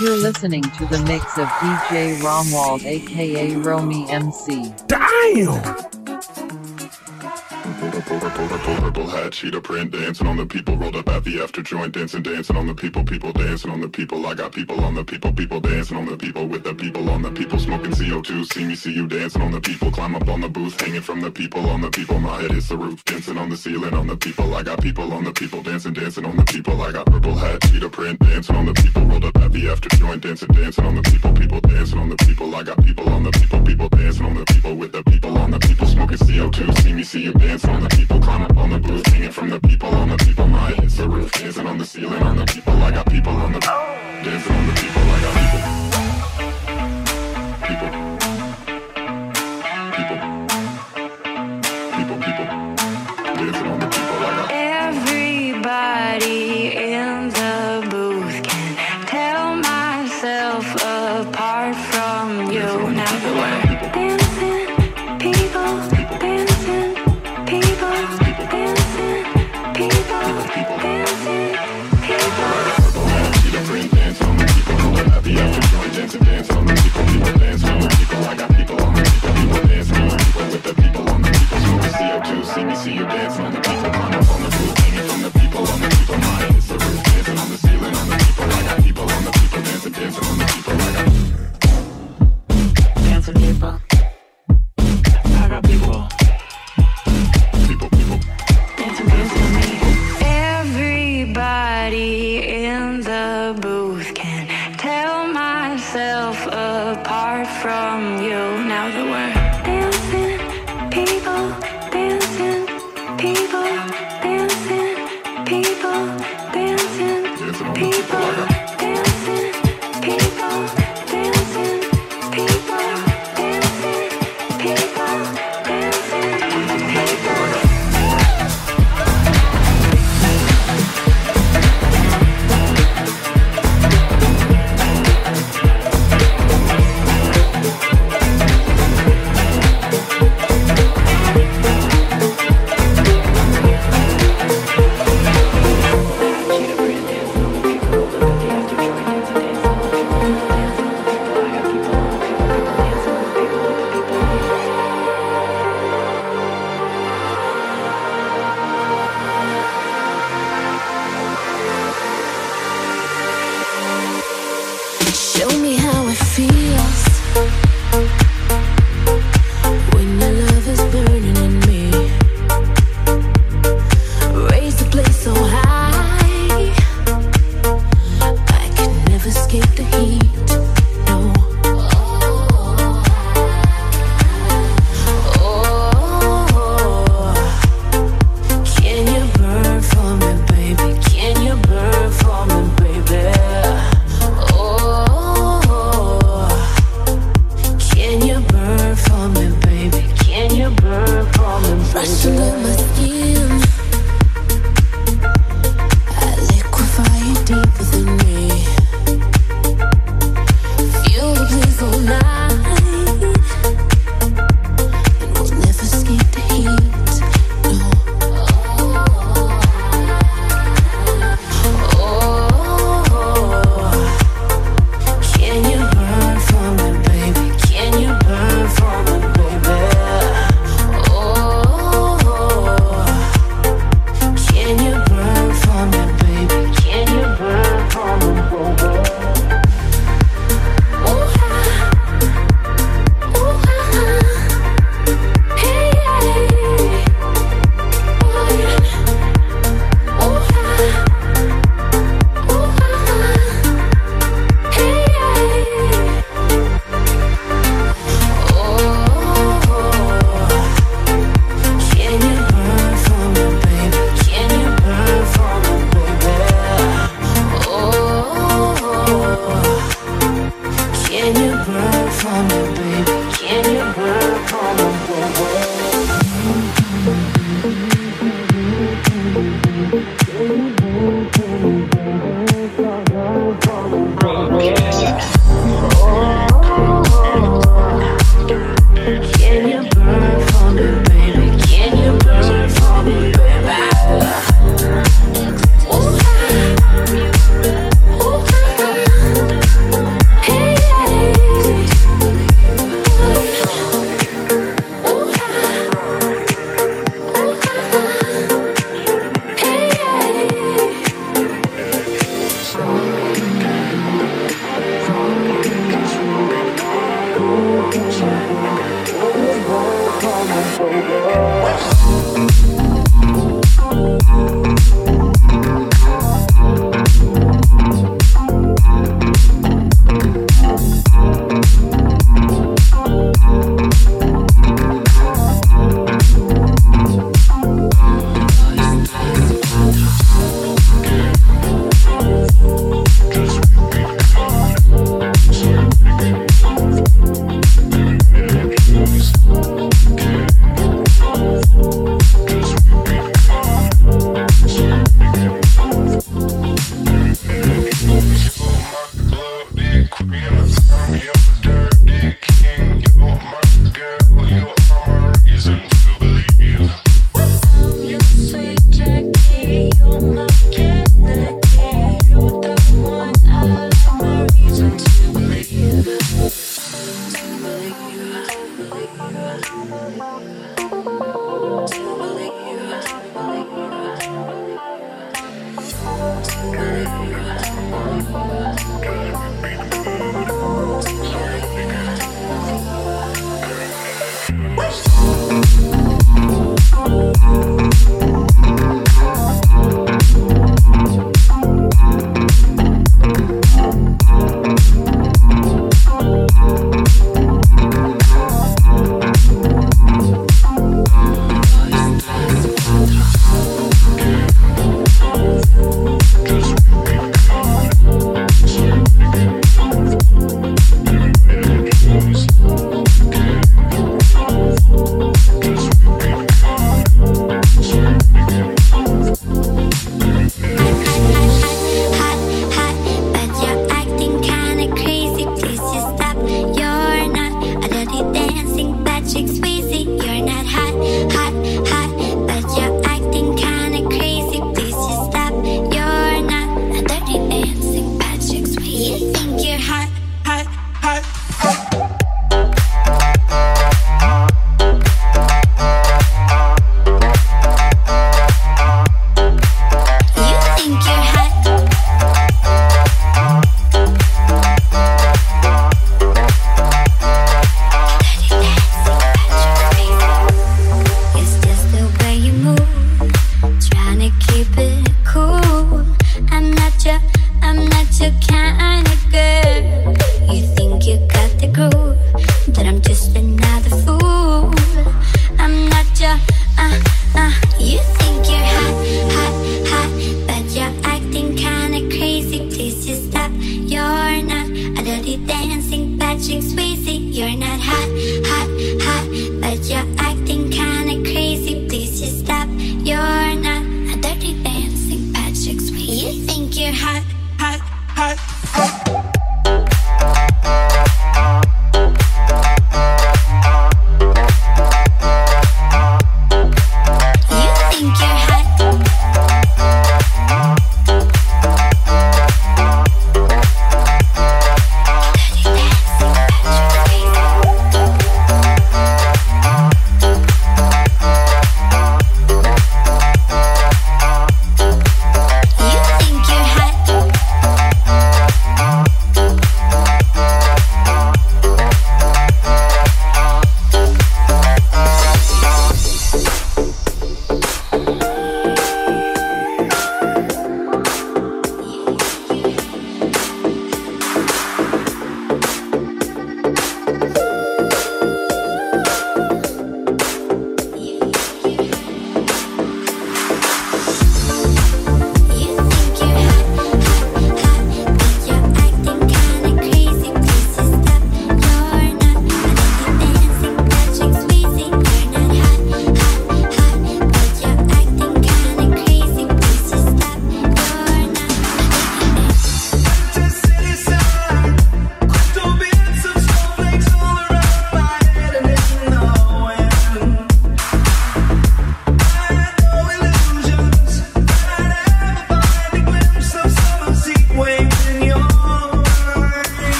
You're listening to the mix of DJ Romuald aka Romy MC. Damn! Purple, purple, purple hat, cheetah print, dancing on the people, rolled up at the after joint, dancing, dancing on the people, people dancing on the people. I got people on the people, people dancing on the people, with the people on the people, smoking CO2. See me, see you dancing on the people, climb up on the booth, hanging from the people on the people. My head is the roof, dancing on the ceiling on the people. I got people on the people, dancing, dancing on the people. I got purple hat, cheetah print, dancing on the people, rolled up at the after joint, dancing, dancing on the people, people dancing on the people. I got people on the people, people dancing on the people, with the people on the people, smoking CO2. See me, see you dancing on the people, climb up on the booth, hanging from the people on the people. My head's the roof, dancing on the ceiling on the people. I got people on the dancing on the people. I got. People.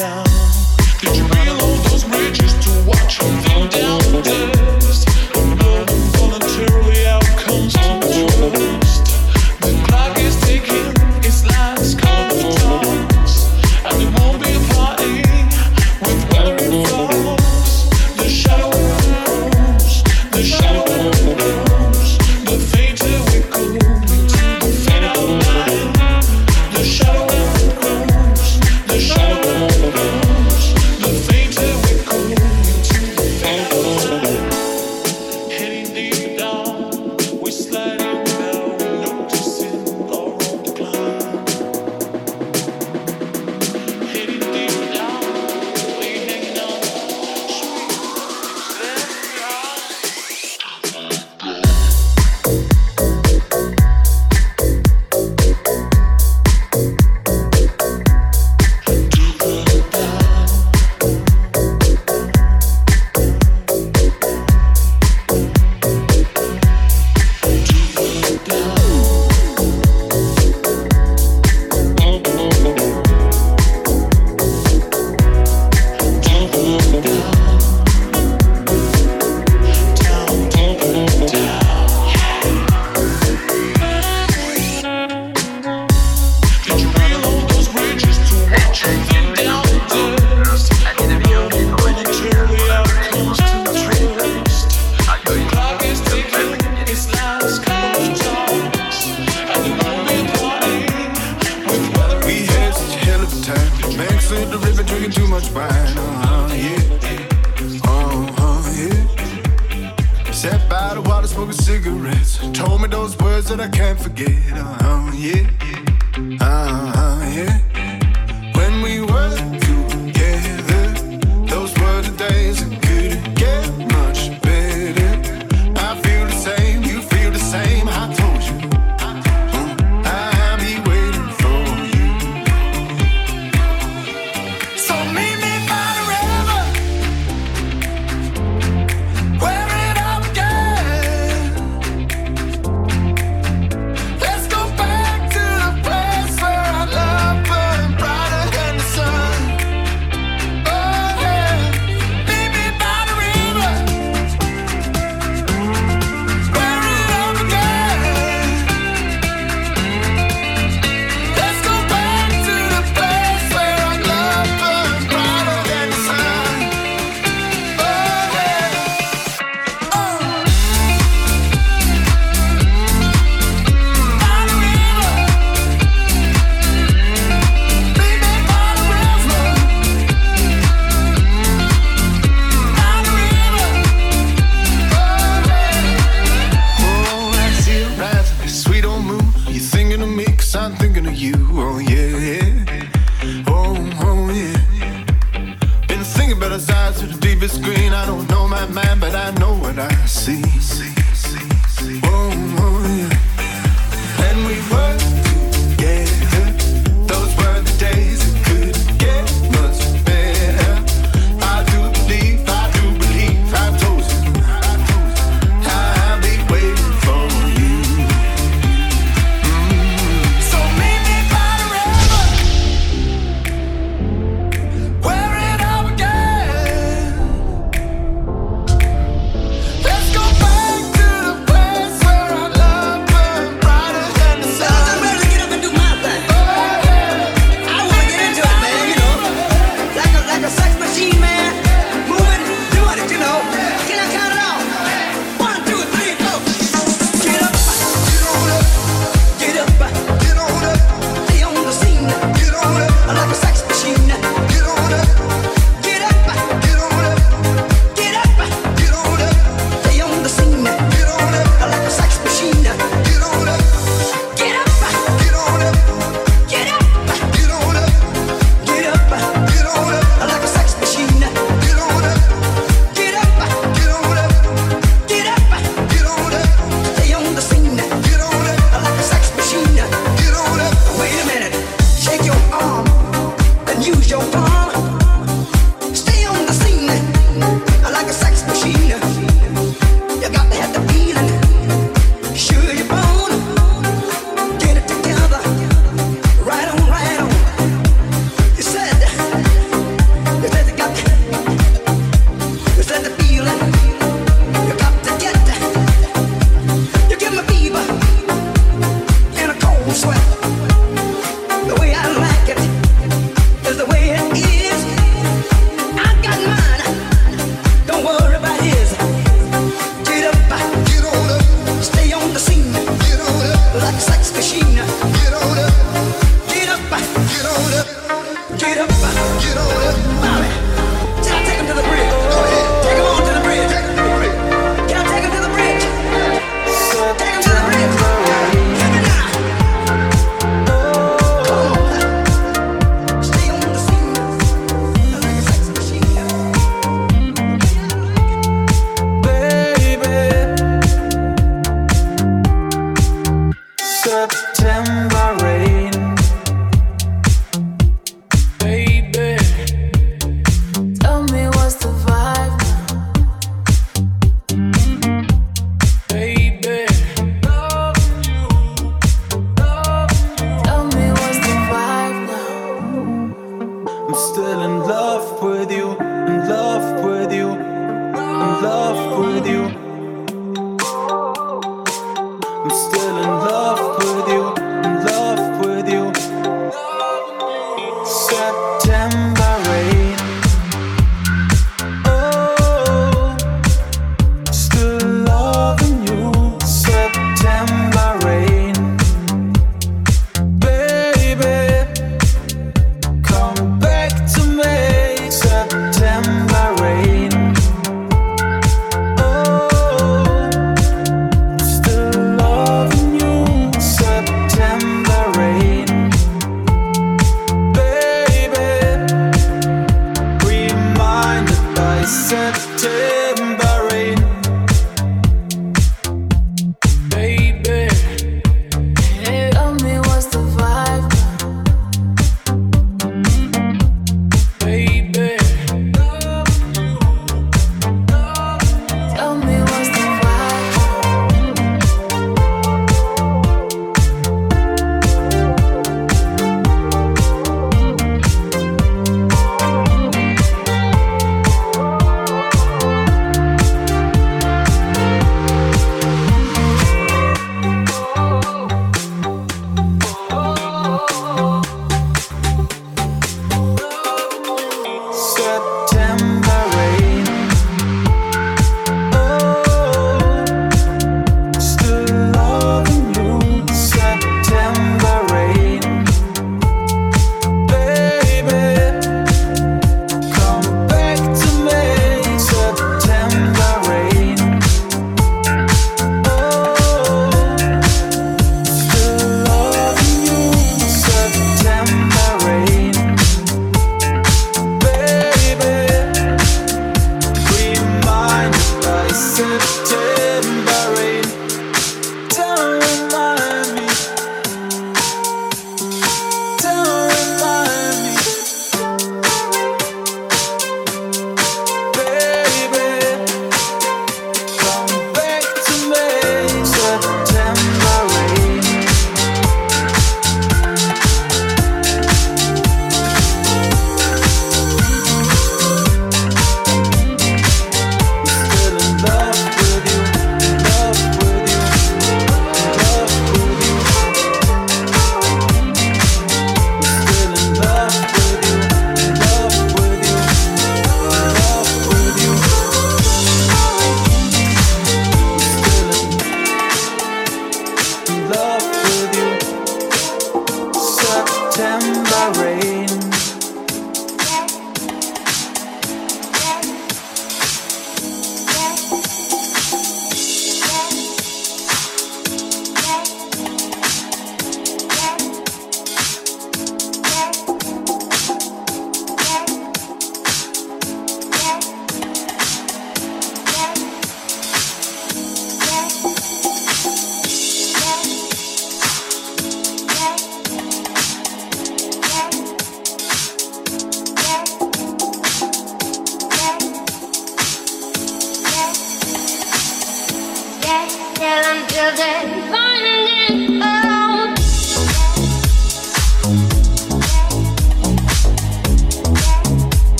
Down.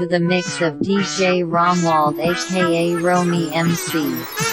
To the mix of DJ Romuald aka Romy MC.